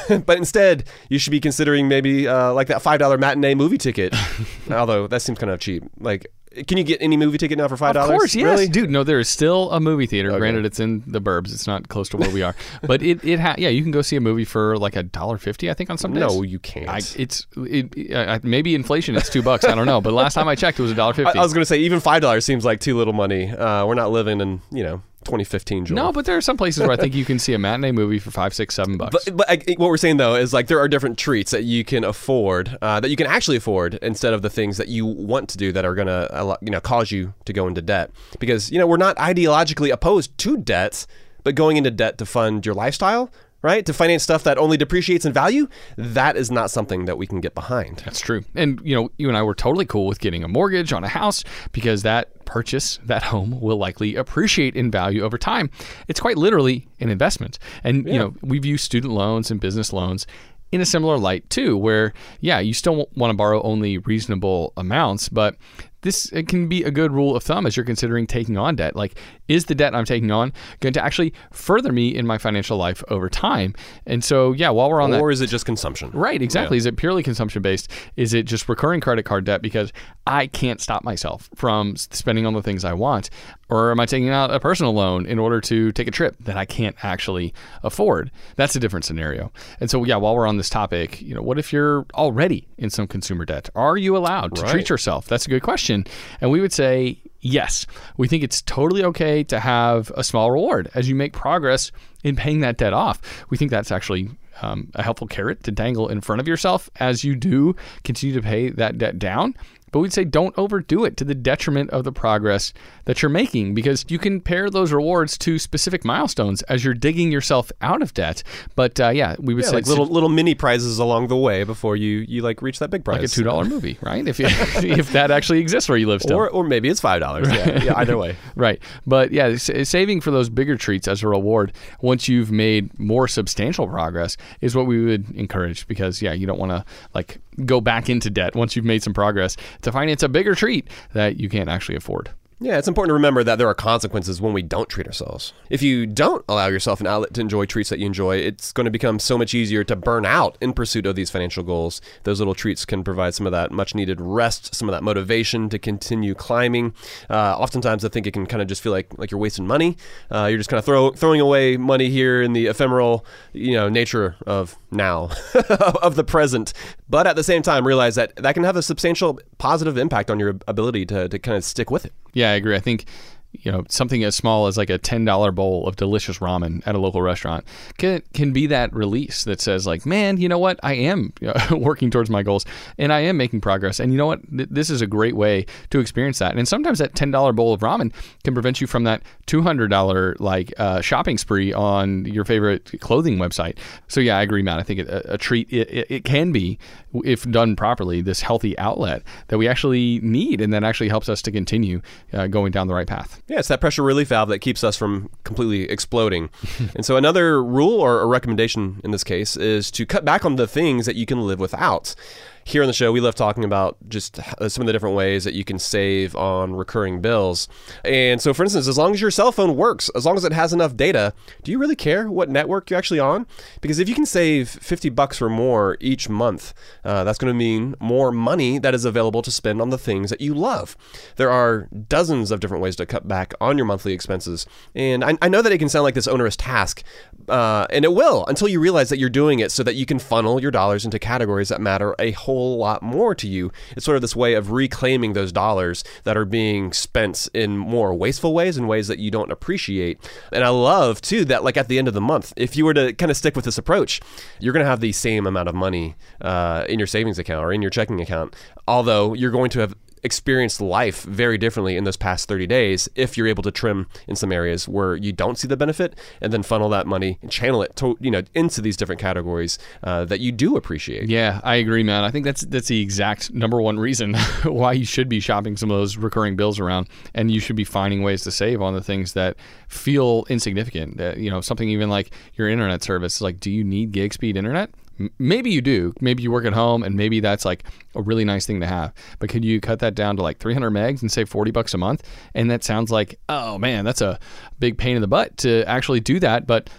but instead, you should be considering maybe uh, like that five dollar matinee movie ticket. Although that seems kind of cheap. Like, can you get any movie ticket now for five dollars? Of course, yes, Really? dude. No, there is still a movie theater. Granted, it's in the burbs. It's not close to where we are, but it it ha- yeah, you can go see a movie for like a dollar fifty. I think on some days. No, you can't. I, it's it, uh, maybe inflation. It's two bucks. I don't know, but last time I checked, it was a dollar I, fifty. I was going to say even five dollars seems like too little money. Uh, we're not living in you know 2015. Joel. No, but there are some places where I think you can see a matinee movie for five, six, seven bucks. But, but I, what we're saying though is like there are different treats that you can afford, uh, that you can actually afford instead of the things that you want to do that are gonna you know cause you to go into debt. Because you know we're not ideologically opposed to debt, but going into debt to fund your lifestyle, right? To finance stuff that only depreciates in value, that is not something that we can get behind. That's true. And you know, you and I were totally cool with getting a mortgage on a house because that purchase, that home will likely appreciate in value over time. It's quite literally an investment. And you know, we view student loans and business loans in a similar light too, where yeah, you still want to borrow only reasonable amounts, but this it can be a good rule of thumb as you're considering taking on debt. Like, is the debt I'm taking on going to actually further me in my financial life over time? And so, yeah, while we're on that Or is it just consumption? Right, exactly. Is it purely consumption based? Is it just recurring credit card debt because I can't stop myself from spending on the things I want? Or am I taking out a personal loan in order to take a trip that I can't actually afford? That's a different scenario. And so, yeah, while we're on this topic, you know, what if you're already in some consumer debt? Are you allowed to Right. treat yourself? That's a good question. And we would say yes. We think it's totally okay to have a small reward as you make progress in paying that debt off. We think that's actually um, a helpful carrot to dangle in front of yourself as you do continue to pay that debt down. But we'd say don't overdo it to the detriment of the progress that you're making because you can pair those rewards to specific milestones as you're digging yourself out of debt. But uh, yeah, we would Yeah, say like little little mini prizes along the way before you you like reach that big prize. like a two dollar movie, right? If you, if that actually exists where you live still. Or, or maybe it's five dollars. Yeah, yeah, either way. Right. But yeah, s- saving for those bigger treats as a reward once you've made more substantial progress is what we would encourage because yeah, you don't want to like go back into debt once you've made some progress to finance a bigger treat that you can't actually afford. Yeah, it's important to remember that there are consequences when we don't treat ourselves. If you don't allow yourself an outlet to enjoy treats that you enjoy, it's going to become so much easier to burn out in pursuit of these financial goals. Those little treats can provide some of that much needed rest, some of that motivation to continue climbing. Uh, oftentimes, I think it can kind of just feel like like you're wasting money. Uh, you're just kind of throw, throwing away money here in the ephemeral, you know, nature of now, of the present. But at the same time, realize that that can have a substantial positive impact on your ability to, to kind of stick with it. Yeah, I agree. I think you know something as small as like a ten dollar bowl of delicious ramen at a local restaurant can can be that release that says like, man, you know what, I am know, working towards my goals and I am making progress, and you know what, Th- this is a great way to experience that. And sometimes that ten dollar bowl of ramen can prevent you from that two hundred dollar like uh, shopping spree on your favorite clothing website. So yeah, I agree, Matt. I think it, a, a treat it, it, it can be if done properly this healthy outlet that we actually need and that actually helps us to continue uh, going down the right path. Yeah, it's that pressure relief valve that keeps us from completely exploding. and so, another rule or a recommendation in this case is to cut back on the things that you can live without. Here on the show, we love talking about just uh, some of the different ways that you can save on recurring bills. And so, for instance, as long as your cell phone works, as long as it has enough data, do you really care what network you're actually on? Because if you can save 50 bucks or more each month, uh, that's going to mean more money that is available to spend on the things that you love. There are dozens of different ways to cut back on your monthly expenses. And I, I know that it can sound like this onerous task, uh, and it will until you realize that you're doing it so that you can funnel your dollars into categories that matter a whole lot more to you. It's sort of this way of reclaiming those dollars that are being spent in more wasteful ways, in ways that you don't appreciate. And I love too that, like at the end of the month, if you were to kind of stick with this approach, you're going to have the same amount of money uh, in your savings account or in your checking account, although you're going to have experienced life very differently in those past 30 days if you're able to trim in some areas where you don't see the benefit and then funnel that money and channel it to, you know into these different categories uh, that you do appreciate. Yeah, I agree, man. I think that's that's the exact number one reason why you should be shopping some of those recurring bills around, and you should be finding ways to save on the things that feel insignificant. That you know, something even like your internet service. Like, do you need gig speed internet? Maybe you do. Maybe you work at home, and maybe that's like a really nice thing to have. But could you cut that down to like 300 megs and save 40 bucks a month? And that sounds like, oh man, that's a big pain in the butt to actually do that. But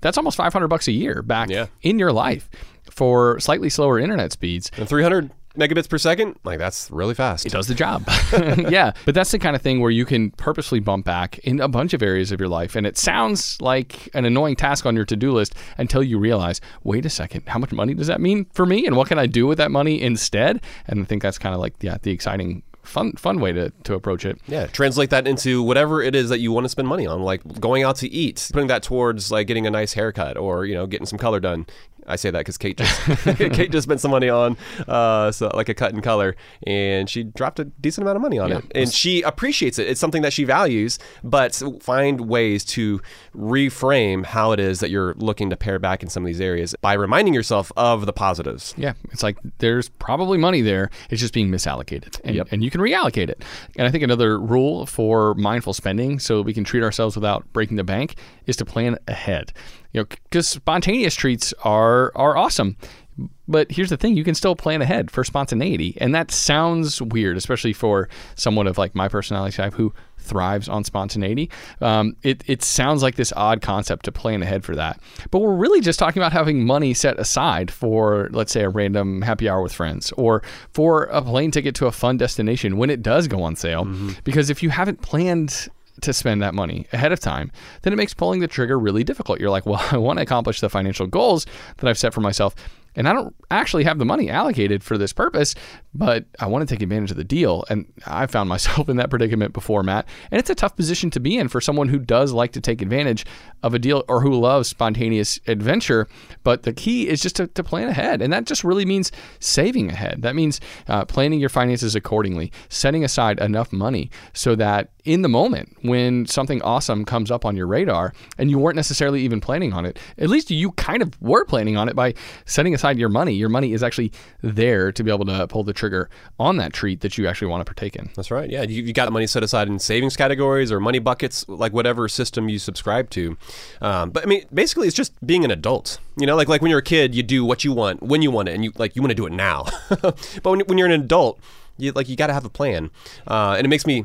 that's almost 500 bucks a year back Yeah. in your life for slightly slower internet speeds. And 300 megabits per second, like that's really fast. It does the job. yeah. But that's the kind of thing where you can purposely bump back in a bunch of areas of your life. And it sounds like an annoying task on your to do list until you realize wait a second, how much money does that mean for me? And what can I do with that money instead? And I think that's kind of like, yeah, the exciting. Fun, fun way to, to approach it. Yeah, translate that into whatever it is that you want to spend money on, like going out to eat, putting that towards like getting a nice haircut or you know getting some color done. I say that because Kate just Kate just spent some money on uh, so like a cut and color, and she dropped a decent amount of money on Yeah. it, and she appreciates it. It's something that she values, but find ways to reframe how it is that you're looking to pare back in some of these areas by reminding yourself of the positives. Yeah, it's like there's probably money there. It's just being misallocated, and, Yep. and you can reallocate it. And I think another rule for mindful spending, so we can treat ourselves without breaking the bank, is to plan ahead. You know, because spontaneous treats are are awesome. But here's the thing: you can still plan ahead for spontaneity, and that sounds weird, especially for someone of like my personality type who thrives on spontaneity. Um, it it sounds like this odd concept to plan ahead for that, but we're really just talking about having money set aside for, let's say, a random happy hour with friends, or for a plane ticket to a fun destination when it does go on sale. Because if you haven't planned to spend that money ahead of time, then it makes pulling the trigger really difficult. You're like, well, I want to accomplish the financial goals that I've set for myself, and I don't actually have the money allocated for this purpose, but I want to take advantage of the deal. And I found myself in that predicament before, Matt. And it's a tough position to be in for someone who does like to take advantage of a deal or who loves spontaneous adventure. But the key is just to, to plan ahead. And that just really means saving ahead. That means uh, planning your finances accordingly, setting aside enough money so that in the moment when something awesome comes up on your radar and you weren't necessarily even planning on it, at least you kind of were planning on it by setting aside your money. Your money is actually there to be able to pull the trigger on that treat that you actually want to partake in. That's right. Yeah, you, you got money set aside in savings categories or money buckets, like whatever system you subscribe to. Um, but I mean, basically, it's just being an adult. You know, like like when you're a kid, you do what you want when you want it, and you like you want to do it now. but when, when you're an adult, you like you got to have a plan, uh, and it makes me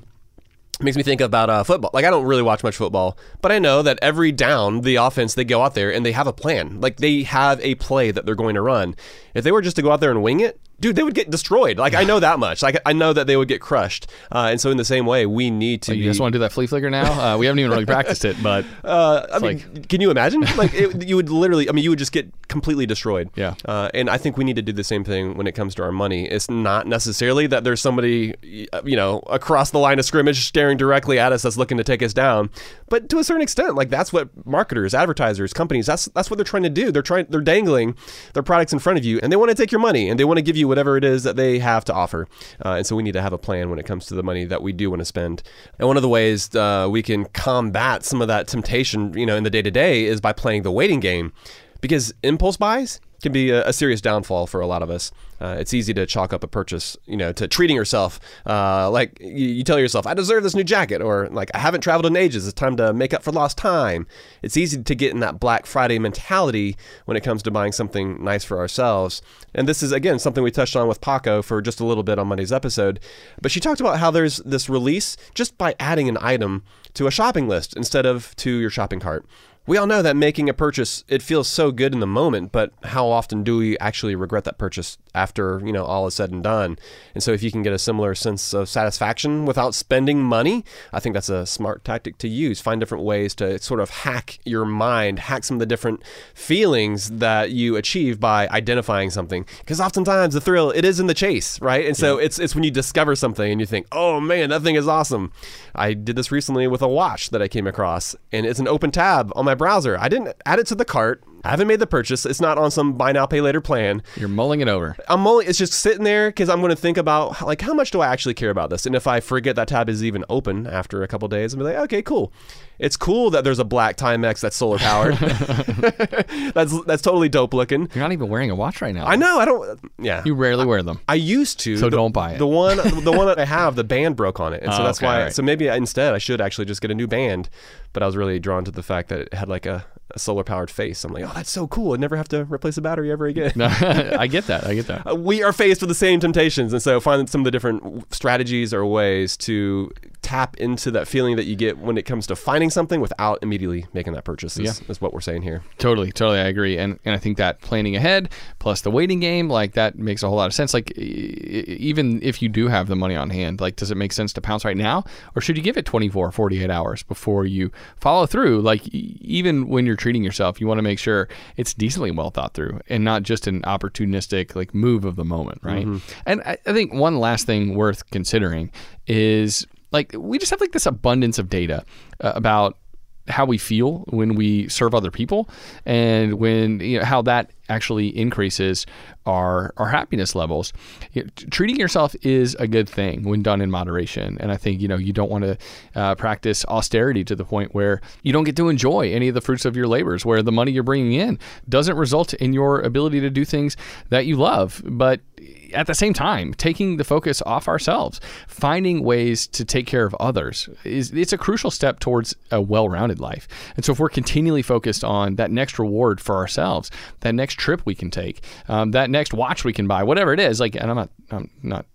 makes me think about uh, football. Like I don't really watch much football, but I know that every down, the offense they go out there and they have a plan. Like they have a play that they're going to run. If they were just to go out there and wing it, dude, they would get destroyed. Like I know that much. Like I know that they would get crushed. Uh, and so in the same way, we need to. You be, just want to do that flea flicker now? Uh, we haven't even really practiced it, but uh, I mean, like- can you imagine? Like it, you would literally. I mean, you would just get completely destroyed. Yeah. Uh, and I think we need to do the same thing when it comes to our money. It's not necessarily that there's somebody, you know, across the line of scrimmage staring directly at us that's looking to take us down. But to a certain extent, like that's what marketers, advertisers, companies, that's that's what they're trying to do. They're trying, they're dangling their products in front of you, and they want to take your money, and they want to give you whatever it is that they have to offer. Uh, and so we need to have a plan when it comes to the money that we do want to spend. And one of the ways uh, we can combat some of that temptation, you know, in the day to day is by playing the waiting game because impulse buys can be a, a serious downfall for a lot of us. Uh, it's easy to chalk up a purchase, you know, to treating yourself. Uh, like you, you tell yourself, "I deserve this new jacket," or like, "I haven't traveled in ages. It's time to make up for lost time." It's easy to get in that Black Friday mentality when it comes to buying something nice for ourselves. And this is again something we touched on with Paco for just a little bit on Monday's episode. But she talked about how there's this release just by adding an item to a shopping list instead of to your shopping cart. We all know that making a purchase it feels so good in the moment, but how often do we actually regret that purchase after, you know, all is said and done? And so if you can get a similar sense of satisfaction without spending money, I think that's a smart tactic to use. Find different ways to sort of hack your mind, hack some of the different feelings that you achieve by identifying something. Because oftentimes the thrill it is in the chase, right? And so it's it's when you discover something and you think, "Oh man, that thing is awesome." I did this recently with a watch that I came across, and it's an open tab on my browser. I didn't add it to the cart. I haven't made the purchase. It's not on some buy now pay later plan. You're mulling it over. I'm mulling. it's just sitting there because I'm going to think about like how much do I actually care about this, and if I forget that tab is even open after a couple days, I'm be like, okay, cool. It's cool that there's a black Timex that's solar powered. that's that's totally dope looking. You're not even wearing a watch right now. I know. I don't. Yeah. You rarely wear them. I used to. So The- don't buy it. The one, the one that I have, the band broke on it, and so Oh, that's okay, why. alright. So maybe I, instead I should actually just get a new band. But I was really drawn to the fact that it had like a, a solar powered face. I'm like, oh, that's so cool. I'd never have to replace a battery ever again. No, I get that. I get that. We are faced with the same temptations, and so finding some of the different strategies or ways to tap into that feeling that you get when it comes to finding something without immediately making that purchase is, Yeah. is what we're saying here. Totally, totally, I agree, and and I think that planning ahead plus the waiting game, like that makes a whole lot of sense. Like even if you do have the money on hand, like does it make sense to pounce right now, or should you give it 24, 48 hours before you follow through? Like even when you're treating yourself, you want to make sure it's decently well thought through and not just an opportunistic like move of the moment, right? And I, I think one last thing worth considering is like we just have like this abundance of data uh, about how we feel when we serve other people and when you know, how that actually increases our our happiness levels. You know, treating yourself is a good thing when done in moderation, and I think you know you don't want to uh, practice austerity to the point where you don't get to enjoy any of the fruits of your labors, where the money you're bringing in doesn't result in your ability to do things that you love, but at the same time, taking the focus off ourselves, finding ways to take care of others is it's a crucial step towards a well-rounded life. And so, if we're continually focused on that next reward for ourselves, that next trip we can take, um, that next watch we can buy, whatever it is, like, and I'm not, I'm not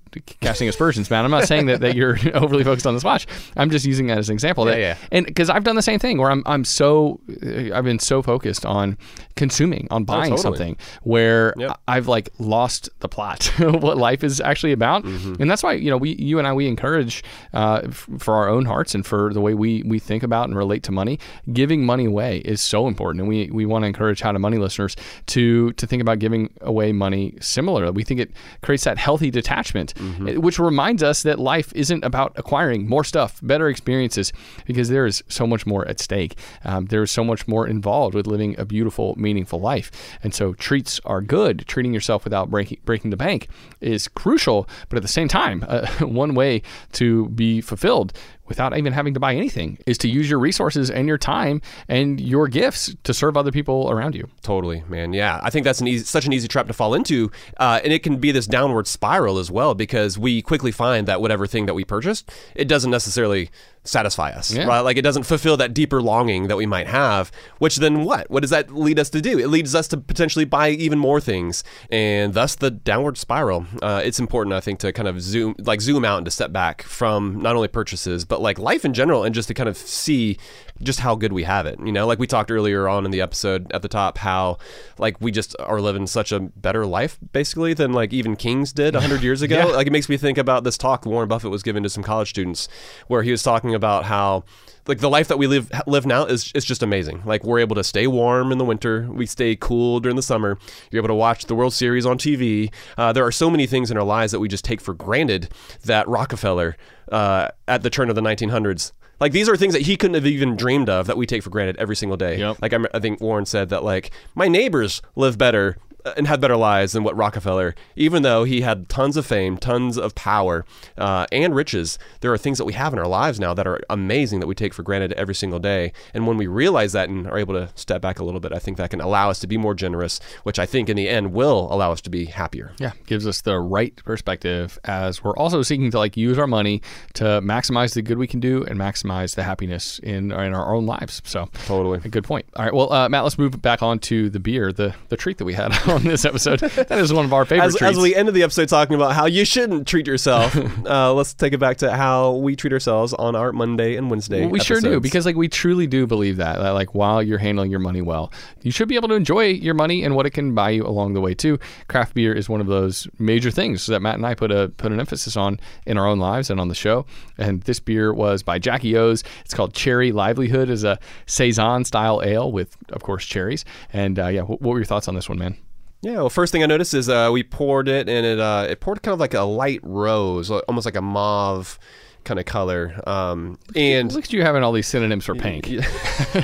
casting aspersions, man. I'm not saying that, that you're overly focused on this watch. I'm just using that as an example. That, yeah. And because I've done the same thing where I'm, I'm so, uh, I've been so focused on consuming, on buying Oh, totally. something where Yep. I've like lost the plot of what life is actually about, and that's why you know we, you and I, we encourage uh, f- for our own hearts and for the way we we think about and relate to money. Giving money away is so important, and we we want to encourage how to money listeners to to think about giving away money similar. We think it creates that healthy detachment, eh, which reminds us that life isn't about acquiring more stuff, better experiences, because there is so much more at stake. Um, there is so much more involved with living a beautiful, meaningful life, and so treats are good. Treating yourself without breaking breaking the bank is crucial, but at the same time, uh, one way to be fulfilled without even having to buy anything is to use your resources and your time and your gifts to serve other people around you. Totally, man. Yeah, I think that's an easy, such an easy trap to fall into, uh, and it can be this downward spiral as well because we quickly find that whatever thing that we purchased, it doesn't necessarily satisfy us, Yeah. right? Like it doesn't fulfill that deeper longing that we might have. Which then what? What does that lead us to do? It leads us to potentially buy even more things, and thus the downward spiral. Uh, it's important, I think, to kind of zoom, like zoom out and to step back from not only purchases but like life in general, and just to kind of see just how good we have it. You know, like we talked earlier on in the episode at the top, how like we just are living such a better life basically than like even kings did 100 years ago. Like it makes me think about this talk Warren Buffett was giving to some college students where he was talking about how like the life that we live live now is is just amazing. Like we're able to stay warm in the winter, we stay cool during the summer. You're able to watch the World Series on TV. Uh, there are so many things in our lives that we just take for granted that Rockefeller uh, at the turn of the 1900s. Like these are things that he couldn't have even dreamed of that we take for granted every single day. Yep. Like I'm, I think Warren said that like my neighbors live better and had better lives than what Rockefeller, even though he had tons of fame, tons of power, uh, and riches. There are things that we have in our lives now that are amazing that we take for granted every single day. And when we realize that and are able to step back a little bit, I think that can allow us to be more generous, which I think in the end will allow us to be happier. Yeah, gives us the right perspective as we're also seeking to like use our money to maximize the good we can do and maximize the happiness in in our own lives. So Totally. a good point. All right, well, uh, Matt, let's move back on to the beer, the the treat that we had on this episode. That is one of our favorite As, treats. as we ended the episode talking about how you shouldn't treat yourself, uh, let's take it back to how we treat ourselves on our Monday and Wednesday. Well, we sure do because like we truly do believe that, that like while you're handling your money well, you should be able to enjoy your money and what it can buy you along the way too. Craft beer is one of those major things that Matt and I put a put an emphasis on in our own lives and on the show. And this beer was by Jackie O's. It's called Cherry Livelihood. is a saison style ale with of course cherries. And uh, yeah, wh- what were your thoughts on this one, man? Yeah, well, first thing I noticed is uh, we poured it, and it uh, it poured kind of like a light rose, almost like a mauve kind of color. Um, and Look at you having all these synonyms for pink.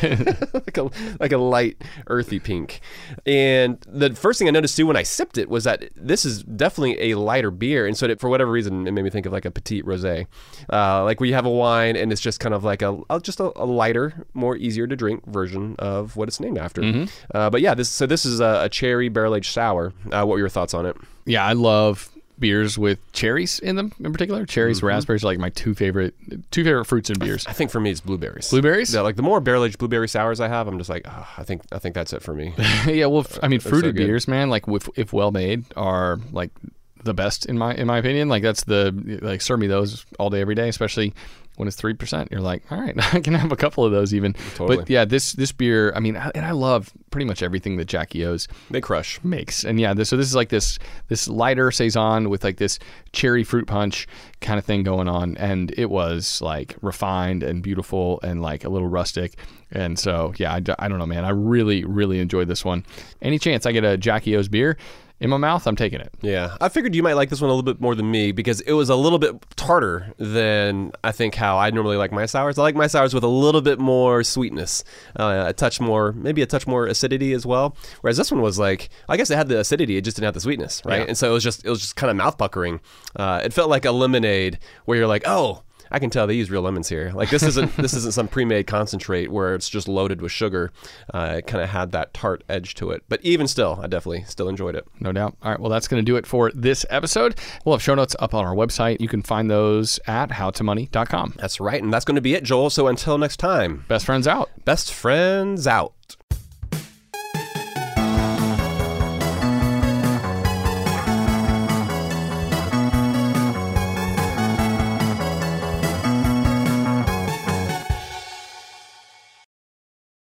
like a like a light earthy pink. And the first thing I noticed too when I sipped it was that this is definitely a lighter beer, and so it, for whatever reason it made me think of like a petite rosé, uh, like where you have a wine and it's just kind of like a, just a, a lighter, more easier to drink version of what it's named after. Uh, but yeah, this so this is a, a cherry barrel aged sour. Uh, what were your thoughts on it? Yeah, I love beers with cherries in them in particular. Cherries, mm-hmm. raspberries are like my two favorite two favorite fruits in beers. I think for me it's blueberries. Blueberries? Yeah, like the more barrel aged blueberry sours I have, I'm just like, oh, I think I think that's it for me. yeah, well, f- I mean, so fruited good. beers, man, like if, if well made, are like the best in my in my opinion. Like that's the like serve me those all day every day, especially when it's three percent. You're like, all right, I can have a couple of those even. Totally. But yeah, this this beer, I mean, I- and I love pretty much everything that Jackie O's they crush. makes. And yeah, this, so this is like this this lighter saison with like this cherry fruit punch kind of thing going on, and it was like refined and beautiful and like a little rustic. And so yeah, I don't know, man, I really really enjoyed this one. Any chance I get a Jackie O's beer in my mouth, I'm taking it. Yeah, I figured you might like this one a little bit more than me because it was a little bit tartar than I think how I normally like my sours. I like my sours with a little bit more sweetness, uh, a touch more, maybe a touch more acidity as well. Whereas this one was like, I guess it had the acidity, it just didn't have the sweetness, right? Yeah. And so it was just, it was just kind of mouth puckering. Uh, it felt like a lemonade where you're like, oh. I can tell they use real lemons here. Like this isn't this isn't some pre-made concentrate where it's just loaded with sugar. Uh, it kind of had that tart edge to it. But even still, I definitely still enjoyed it. No doubt. All right. Well, that's going to do it for this episode. We'll have show notes up on our website. You can find those at howtomoney.com. That's right, and that's going to be it, Joel. So until next time, Best friends out. best friends out.